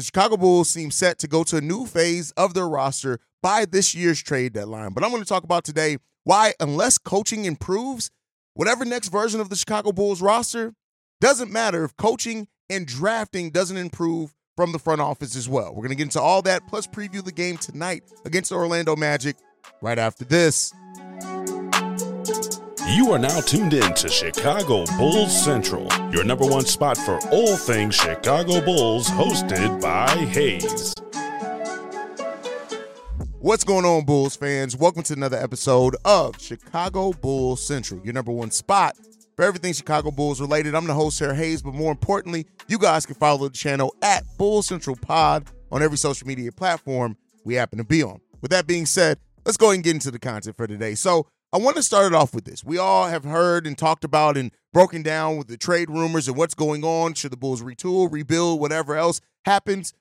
The Chicago Bulls seem set to go to a new phase of their roster by this year's trade deadline. But I'm going to talk about today why, unless coaching improves, whatever next version of the Chicago Bulls roster doesn't matter if coaching and drafting doesn't improve from the front office as well. We're going to get into all that, plus preview the game tonight against the Orlando Magic right after this. You are now tuned in to Chicago Bulls Central, your number one spot for all things Chicago Bulls, hosted by Haize. What's going on, Bulls fans? Welcome to another episode of Chicago Bulls Central, your number one spot for everything Chicago Bulls related. I'm the host, Sarah Haize, but more importantly, you guys can follow the channel at Bull Central Pod on every social media platform we happen to be on. With that being said, let's go ahead and get into the content for today. So, I want to start it off with this. We all have heard and talked about and broken down with the trade rumors and what's going on. Should the Bulls retool, rebuild, whatever else happens?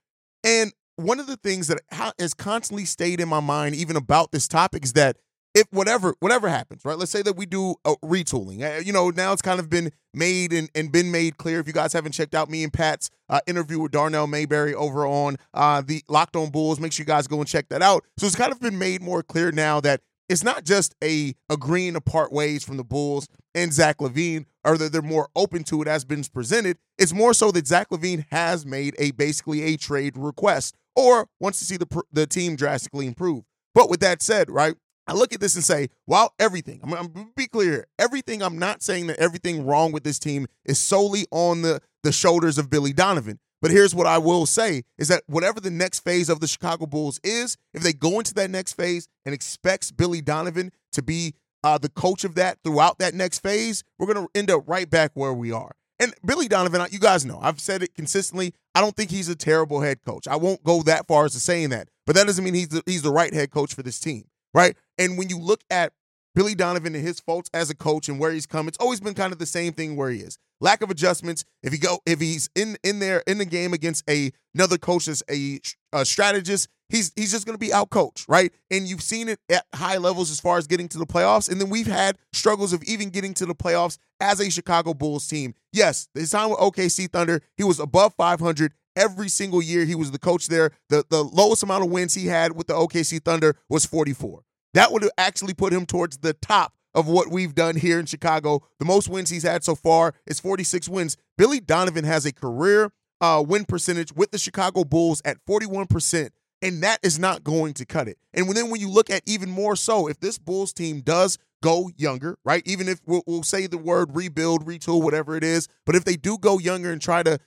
And one of the things that has constantly stayed in my mind, even about this topic, is that if whatever whatever happens, right? Let's say that we do a retooling. Uh, you know, now it's kind of been made and, and been made clear. If you guys haven't checked out me and Pat's uh, interview with Darnell Mayberry over on uh, the Locked On Bulls, make sure you guys go and check that out. So it's kind of been made more clear now that it's not just a agreeing to part ways from the Bulls and Zach LaVine, or that they're more open to it as been presented. It's more so that Zach LaVine has made a basically a trade request or wants to see the the team drastically improve. But with that said, right, I look at this and say, while everything, I'm, I'm be clear, everything. I'm not saying that everything wrong with this team is solely on the the shoulders of Billy Donovan. But here's what I will say is that whatever the next phase of the Chicago Bulls is, if they go into that next phase and expects Billy Donovan to be uh, the coach of that throughout that next phase, we're going to end up right back where we are. And Billy Donovan, you guys know, I've said it consistently. I don't think he's a terrible head coach. I won't go that far as to saying that, but that doesn't mean he's the, he's the right head coach for this team, right? And when you look at Billy Donovan and his faults as a coach and where he's come, it's always been kind of the same thing where he is lack of adjustments. If he go, if he's in in there in the game against a another coach that's a, a strategist, he's he's just going to be outcoached, right? And you've seen it at high levels as far as getting to the playoffs, and then we've had struggles of even getting to the playoffs as a Chicago Bulls team. Yes, his time with OKC Thunder, he was above 500 every single year. He was the coach there. The the lowest amount of wins he had with the OKC Thunder was 44. That would have actually put him towards the top of what we've done here in Chicago. The most wins he's had so far is 46 wins. Billy Donovan has a career uh, win percentage with the Chicago Bulls at 41%, and that is not going to cut it. And then when you look at even more so, if this Bulls team does go younger, right? Even if we'll, we'll say the word rebuild, retool, whatever it is, but if they do go younger and try to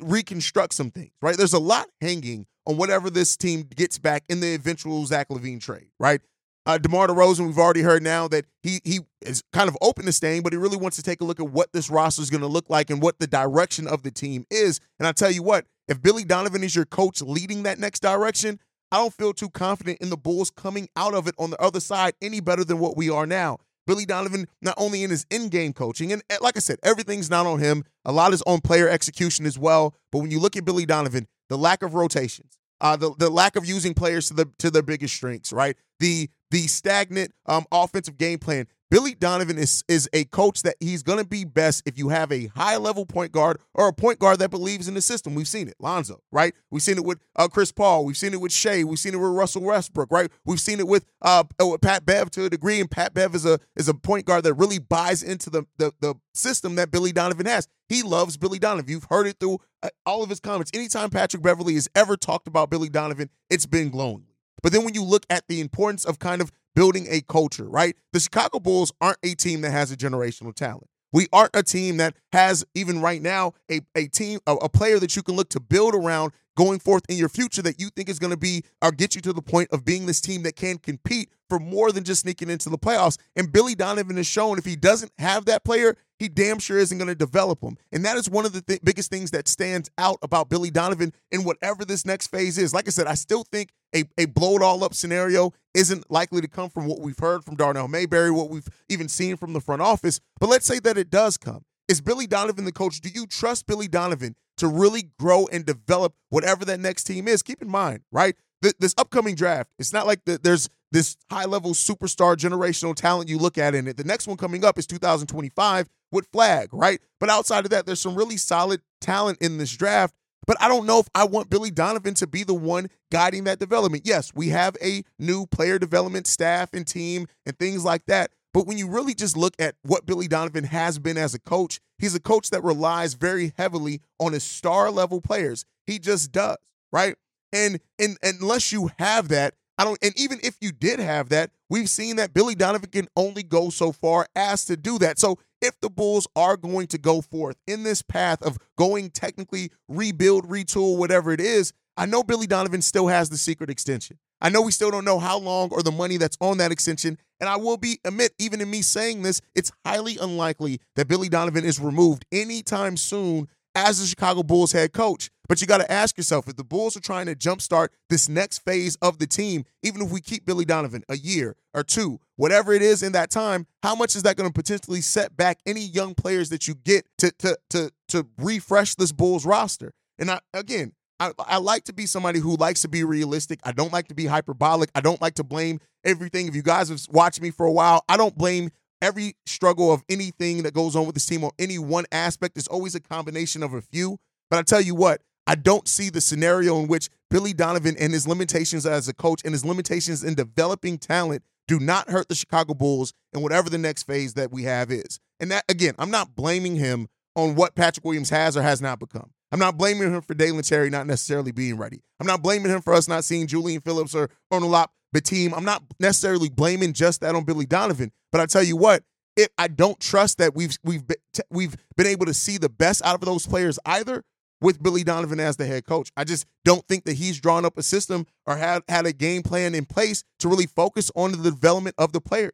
reconstruct some things, right? There's a lot hanging on whatever this team gets back in the eventual Zach LaVine trade, right? Uh, DeMar DeRozan, we've already heard now that he he is kind of open to staying, but he really wants to take a look at what this roster is going to look like and what the direction of the team is. And I tell you what, if Billy Donovan is your coach leading that next direction, I don't feel too confident in the Bulls coming out of it on the other side any better than what we are now. Billy Donovan, not only in his in-game coaching, and like I said, everything's not on him. A lot is on player execution as well. But when you look at Billy Donovan, the lack of rotations, uh, the the lack of using players to the to their biggest strengths, right? The the stagnant um, offensive game plan. Billy Donovan is is a coach that he's going to be best if you have a high level point guard or a point guard that believes in the system. We've seen it, Lonzo, right? We've seen it with uh, Chris Paul. We've seen it with Shai. We've seen it with Russell Westbrook, right? We've seen it with uh with Pat Bev to a degree, and Pat Bev is a is a point guard that really buys into the the, the system that Billy Donovan has. He loves Billy Donovan. You've heard it through uh, all of his comments. Anytime Patrick Beverley has ever talked about Billy Donovan, it's been glowing. But then when you look at the importance of kind of building a culture, right? The Chicago Bulls aren't a team that has a generational talent. We aren't a team that has, even right now, a, a team, a, a player that you can look to build around going forth in your future that you think is going to be or get you to the point of being this team that can compete for more than just sneaking into the playoffs. And Billy Donovan has shown if he doesn't have that player, he damn sure isn't going to develop him. And that is one of the th- biggest things that stands out about Billy Donovan in whatever this next phase is. Like I said, I still think a, a blow it all up scenario isn't likely to come from what we've heard from Darnell Mayberry, what we've even seen from the front office. But let's say that it does come. Is Billy Donovan the coach? Do you trust Billy Donovan to really grow and develop whatever that next team is? Keep in mind, right? This upcoming draft, it's not like there's this high level superstar generational talent you look at in it. The next one coming up is 2025 with Flagg, right? But outside of that, there's some really solid talent in this draft. But I don't know if I want Billy Donovan to be the one guiding that development. Yes, we have a new player development staff and team and things like that. But when you really just look at what Billy Donovan has been as a coach, he's a coach that relies very heavily on his star level players. He just does, right? And and, and unless you have that, I don't and even if you did have that, we've seen that Billy Donovan can only go so far as to do that. So if the Bulls are going to go forth in this path of going technically rebuild, retool, whatever it is, I know Billy Donovan still has the secret extension. I know we still don't know how long or the money that's on that extension. And I will be admit, even in me saying this, it's highly unlikely that Billy Donovan is removed anytime soon as the Chicago Bulls head coach. But you got to ask yourself if the Bulls are trying to jumpstart this next phase of the team, even if we keep Billy Donovan a year or two, whatever it is in that time, how much is that going to potentially set back any young players that you get to to to to refresh this Bulls roster? And I, again, I, I like to be somebody who likes to be realistic. I don't like to be hyperbolic. I don't like to blame everything. If you guys have watched me for a while, I don't blame every struggle of anything that goes on with this team or any one aspect. is always a combination of a few. But I tell you what, I don't see the scenario in which Billy Donovan and his limitations as a coach and his limitations in developing talent do not hurt the Chicago Bulls in whatever the next phase that we have is. And that, again, I'm not blaming him on what Patrick Williams has or has not become. I'm not blaming him for Dalen Terry not necessarily being ready. I'm not blaming him for us not seeing Julian Phillips or Onuralp Bitim. I'm not necessarily blaming just that on Billy Donovan. But I tell you what, I don't trust that we've we've been, we've been able to see the best out of those players either with Billy Donovan as the head coach. I just don't think that he's drawn up a system or had had a game plan in place to really focus on the development of the players.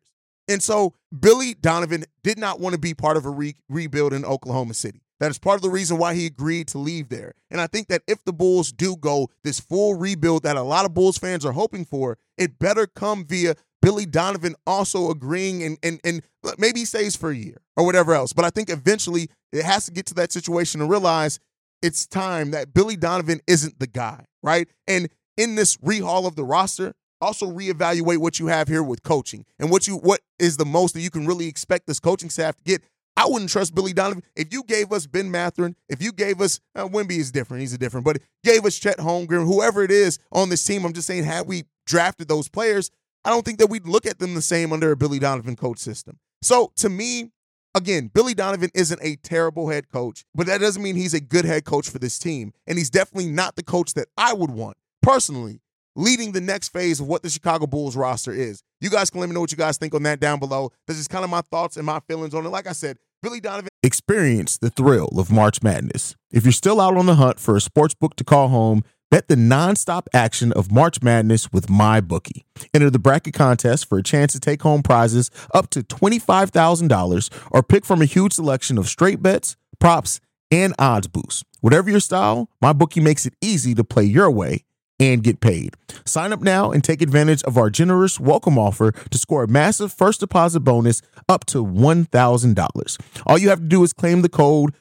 And so Billy Donovan did not want to be part of a re- rebuild in Oklahoma City. That is part of the reason why he agreed to leave there. And I think that if the Bulls do go this full rebuild that a lot of Bulls fans are hoping for, it better come via Billy Donovan also agreeing and and and maybe he stays for a year or whatever else. But I think eventually it has to get to that situation and realize it's time that Billy Donovan isn't the guy, right? And in this rehaul of the roster, also reevaluate what you have here with coaching and what you what is the most that you can really expect this coaching staff to get. I wouldn't trust Billy Donovan. If you gave us Ben Mathurin, if you gave us uh, Wemby is different, he's a different, but gave us Chet Holmgren, whoever it is on this team, I'm just saying, had we drafted those players, I don't think that we'd look at them the same under a Billy Donovan coach system. So to me, again, Billy Donovan isn't a terrible head coach, but that doesn't mean he's a good head coach for this team. And he's definitely not the coach that I would want personally leading the next phase of what the Chicago Bulls roster is. You guys can let me know what you guys think on that down below. This is kind of my thoughts and my feelings on it. Like I said, Billy Donovan. Experience the thrill of March Madness. If you're still out on the hunt for a sports book to call home, bet the nonstop action of March Madness with MyBookie. Enter the bracket contest for a chance to take home prizes up to $25,000 or pick from a huge selection of straight bets, props, and odds boosts. Whatever your style, MyBookie makes it easy to play your way and get paid. Sign up now and take advantage of our generous welcome offer to score a massive first deposit bonus up to $1,000. All you have to do is claim the code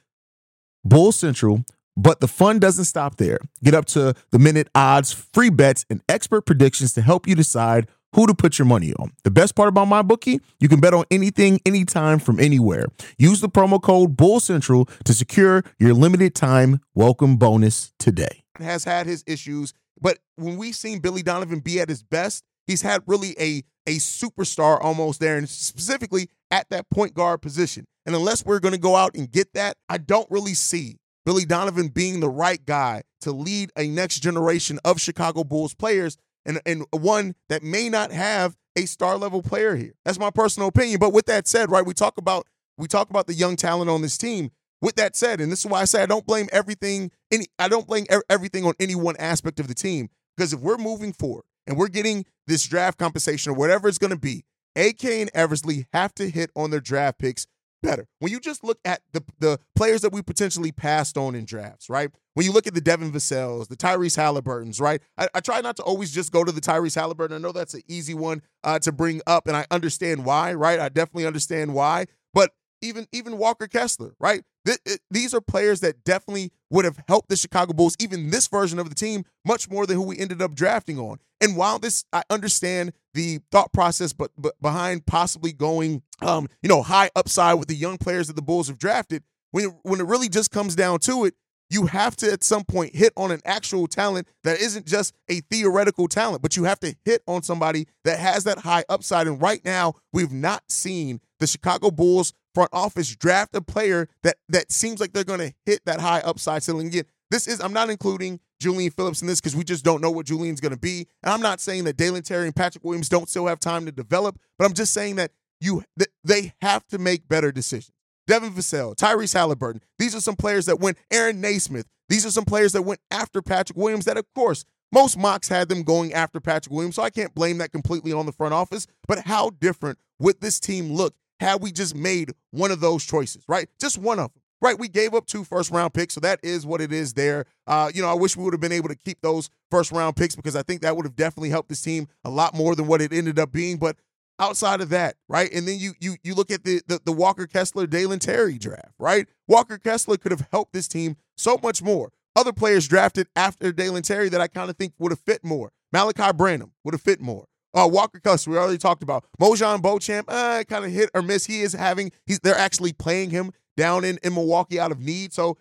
Bull Central, but the fun doesn't stop there. Get up to the minute odds, free bets, and expert predictions to help you decide who to put your money on. The best part about MyBookie, you can bet on anything, anytime, from anywhere. Use the promo code Bull Central to secure your limited time welcome bonus today. Has had his issues, but when we've seen Billy Donovan be at his best, he's had really a a superstar almost there, and specifically at that point guard position. And unless we're going to go out and get that, I don't really see Billy Donovan being the right guy to lead a next generation of Chicago Bulls players and, and one that may not have a star level player here. That's my personal opinion. But with that said, right, we talk about we talk about the young talent on this team. With that said, and this is why I say I don't blame everything any I don't blame everything on any one aspect of the team because if we're moving forward and we're getting this draft compensation or whatever it's going to be, AK and Eversley have to hit on their draft picks better. When you just look at the the players that we potentially passed on in drafts, right? When you look at the Devin Vassell's, the Tyrese Halliburtons, right? I, I, try not to always just go to the Tyrese Halliburton. I know that's an easy one uh, to bring up, and I understand why, right? I definitely understand why. But even even Walker Kessler, right? Th- it, these are players that definitely would have helped the Chicago Bulls, even this version of the team, much more than who we ended up drafting on. And while this, I understand the thought process, but, but behind possibly going, um, you know, high upside with the young players that the Bulls have drafted. When when it really just comes down to it, you have to at some point hit on an actual talent that isn't just a theoretical talent, but you have to hit on somebody that has that high upside. And right now, we've not seen the Chicago Bulls front office draft a player that that seems like they're going to hit that high upside ceiling again. This is I'm not including Julian Phillips in this because we just don't know what Julian's going to be. And I'm not saying that Dalen Terry and Patrick Williams don't still have time to develop, but I'm just saying that you they have to make better decisions. Devin Vassell, Tyrese Halliburton, these are some players that went. Aaron Nesmith, these are some players that went after Patrick Williams. That of course most mocks had them going after Patrick Williams, so I can't blame that completely on the front office. But how different would this team look had we just made one of those choices, right? Just one of them. Right, we gave up two first round picks, so that is what it is there. Uh, you know, I wish we would have been able to keep those first round picks because I think that would have definitely helped this team a lot more than what it ended up being. But outside of that, right, and then you you you look at the the, the Walker Kessler, Dalen Terry draft, right? Walker Kessler could have helped this team so much more. Other players drafted after Dalen Terry that I kind of think would have fit more. Malaki Branham would have fit more. Uh, Walker Kessler, we already talked about. MarJon Beauchamp, uh, kind of hit or miss. He is having, he's they're actually playing him down in, in Milwaukee out of need. So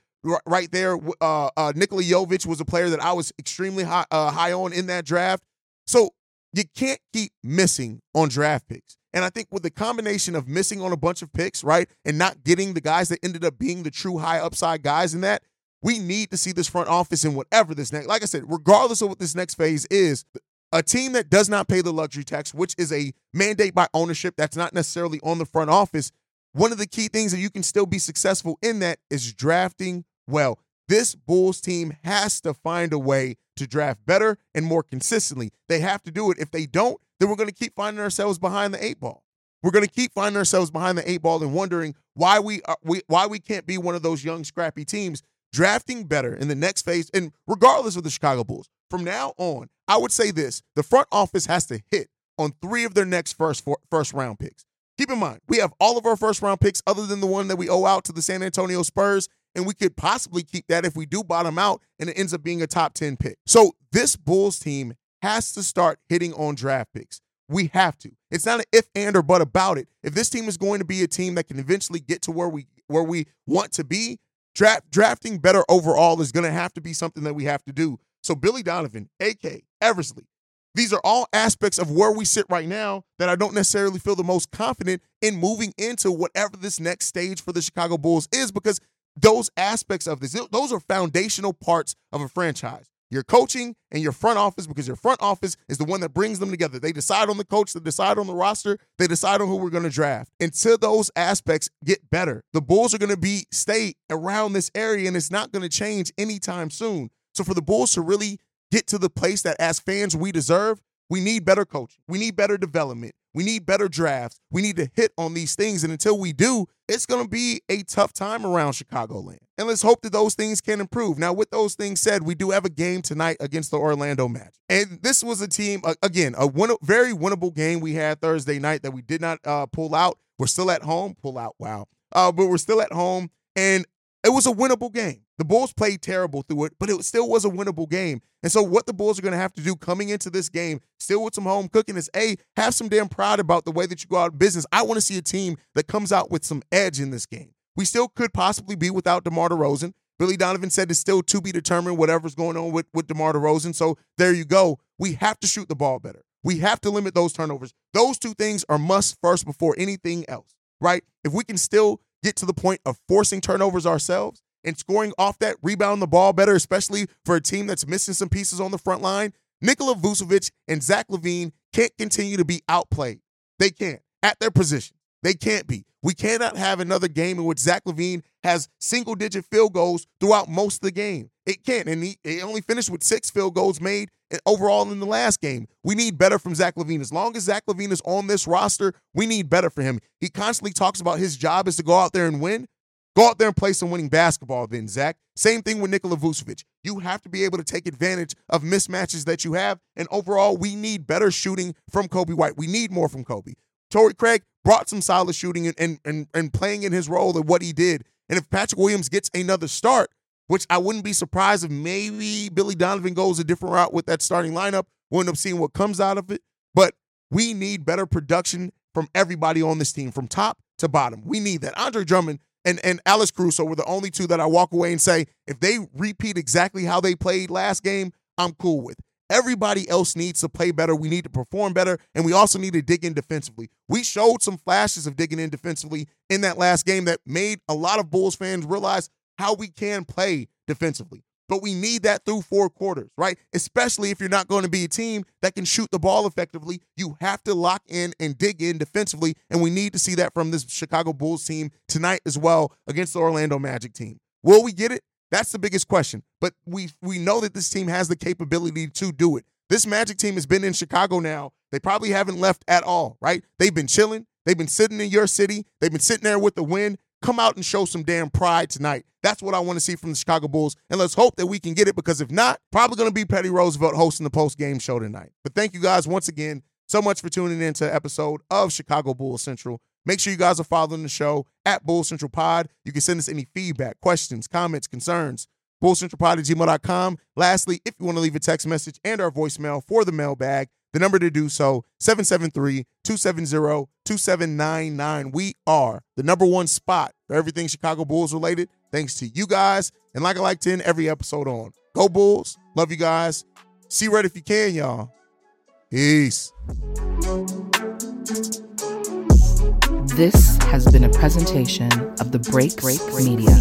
right there, uh, uh, Nikola Jovic was a player that I was extremely high, uh, high on in that draft. So you can't keep missing on draft picks. And I think with the combination of missing on a bunch of picks, right, and not getting the guys that ended up being the true high upside guys in that, we need to see this front office in whatever this next, like I said, regardless of what this next phase is, a team that does not pay the luxury tax, which is a mandate by ownership that's not necessarily on the front office, one of the key things that you can still be successful in that is drafting well. This Bulls team has to find a way to draft better and more consistently. They have to do it. If they don't, then we're going to keep finding ourselves behind the eight ball. We're going to keep finding ourselves behind the eight ball and wondering why we, are, we why we can't be one of those young scrappy teams drafting better in the next phase. And regardless of the Chicago Bulls, from now on, I would say this: the front office has to hit on three of their next first four, first round picks. Keep in mind, we have all of our first round picks other than the one that we owe out to the San Antonio Spurs, and we could possibly keep that if we do bottom out and it ends up being a top 10 pick. So this Bulls team has to start hitting on draft picks. We have to. It's not an if and or but about it. If this team is going to be a team that can eventually get to where we where we want to be, draft drafting better overall is going to have to be something that we have to do. So Billy Donovan, AK Eversley, these are all aspects of where we sit right now that I don't necessarily feel the most confident in moving into whatever this next stage for the Chicago Bulls is because those aspects of this, those are foundational parts of a franchise. Your coaching and your front office, because your front office is the one that brings them together. They decide on the coach, they decide on the roster, they decide on who we're going to draft. Until those aspects get better, the Bulls are going to be stay around this area, and it's not going to change anytime soon. So for the Bulls to really get to the place that as fans we deserve, we need better coaching. We need better development. We need better drafts. We need to hit on these things. And until we do, it's going to be a tough time around Chicagoland. And let's hope that those things can improve. Now, with those things said, we do have a game tonight against the Orlando Magic. And this was a team, again, a win- very winnable game we had Thursday night that we did not uh, pull out. We're still at home. Pull out, wow. Uh, but we're still at home. And it was a winnable game. The Bulls played terrible through it, but it still was a winnable game. And so, what the Bulls are going to have to do coming into this game, still with some home cooking, is A, have some damn pride about the way that you go out of business. I want to see a team that comes out with some edge in this game. We still could possibly be without DeMar DeRozan. Billy Donovan said it's still to be determined whatever's going on with, with DeMar DeRozan. So there you go. We have to shoot the ball better. We have to limit those turnovers. Those two things are must first before anything else, right? If we can still get to the point of forcing turnovers ourselves and scoring off that, rebound the ball better, especially for a team that's missing some pieces on the front line, Nikola Vucevic and Zach LaVine can't continue to be outplayed. They can't at their position. They can't be. We cannot have another game in which Zach LaVine has single digit field goals throughout most of the game. It can't. And he, he only finished with six field goals made overall in the last game. We need better from Zach LaVine. As long as Zach LaVine is on this roster, we need better for him. He constantly talks about his job is to go out there and win. Go out there and play some winning basketball, then, Zach. Same thing with Nikola Vucevic. You have to be able to take advantage of mismatches that you have. And overall, we need better shooting from Coby White. We need more from Coby. Torrey Craig brought some solid shooting and, and, and, playing in his role and what he did. And if Patrick Williams gets another start, which I wouldn't be surprised if maybe Billy Donovan goes a different route with that starting lineup. We'll end up seeing what comes out of it. But we need better production from everybody on this team, from top to bottom. We need that. Andre Drummond and, and Alex Caruso were the only two that I walk away and say, if they repeat exactly how they played last game, I'm cool with. Everybody else needs to play better. We need to perform better, and we also need to dig in defensively. We showed some flashes of digging in defensively in that last game that made a lot of Bulls fans realize how we can play defensively. But we need that through four quarters, right? Especially if you're not going to be a team that can shoot the ball effectively. You have to lock in and dig in defensively. And we need to see that from this Chicago Bulls team tonight as well against the Orlando Magic team. Will we get it? That's the biggest question. But we we know that this team has the capability to do it. This Magic team has been in Chicago now. They probably haven't left at all, right? They've been chilling. They've been sitting in your city. They've been sitting there with the win. Come out and show some damn pride tonight. That's what I want to see from the Chicago Bulls. And let's hope that we can get it because if not, probably going to be Petty Roosevelt hosting the post game show tonight. But thank you guys once again so much for tuning in to episode of Chicago Bulls Central. Make sure you guys are following the show at Bull Central Pod. You can send us any feedback, questions, comments, concerns. BullCentralPod at gmail.com. Lastly, if you want to leave a text message and our voicemail for the mailbag, the number to do so, 773-270-2799. We are the number one spot for everything Chicago Bulls related, thanks to you guys. And like I like to end every episode on, go Bulls. Love you guys. See red if you can, y'all. Peace. This has been a presentation of the Break Break Media.